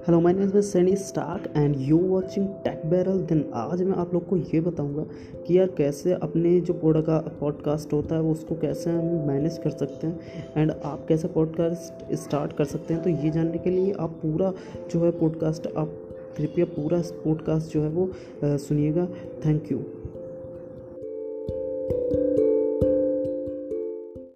Hello my name is Sunny Stark and you watching Tech Barrel then आज मैं आप लोग को ये बताऊँगा कि यार कैसे अपने जो पोडका पॉडकास्ट होता है, वो उसको कैसे हम मैनेज कर सकते हैं एंड आप कैसे पॉडकास्ट स्टार्ट कर सकते हैं। तो ये जानने के लिए आप पूरा जो है पॉडकास्ट आप कृपया पूरा पॉडकास्ट जो है वो सुनिएगा। Thank you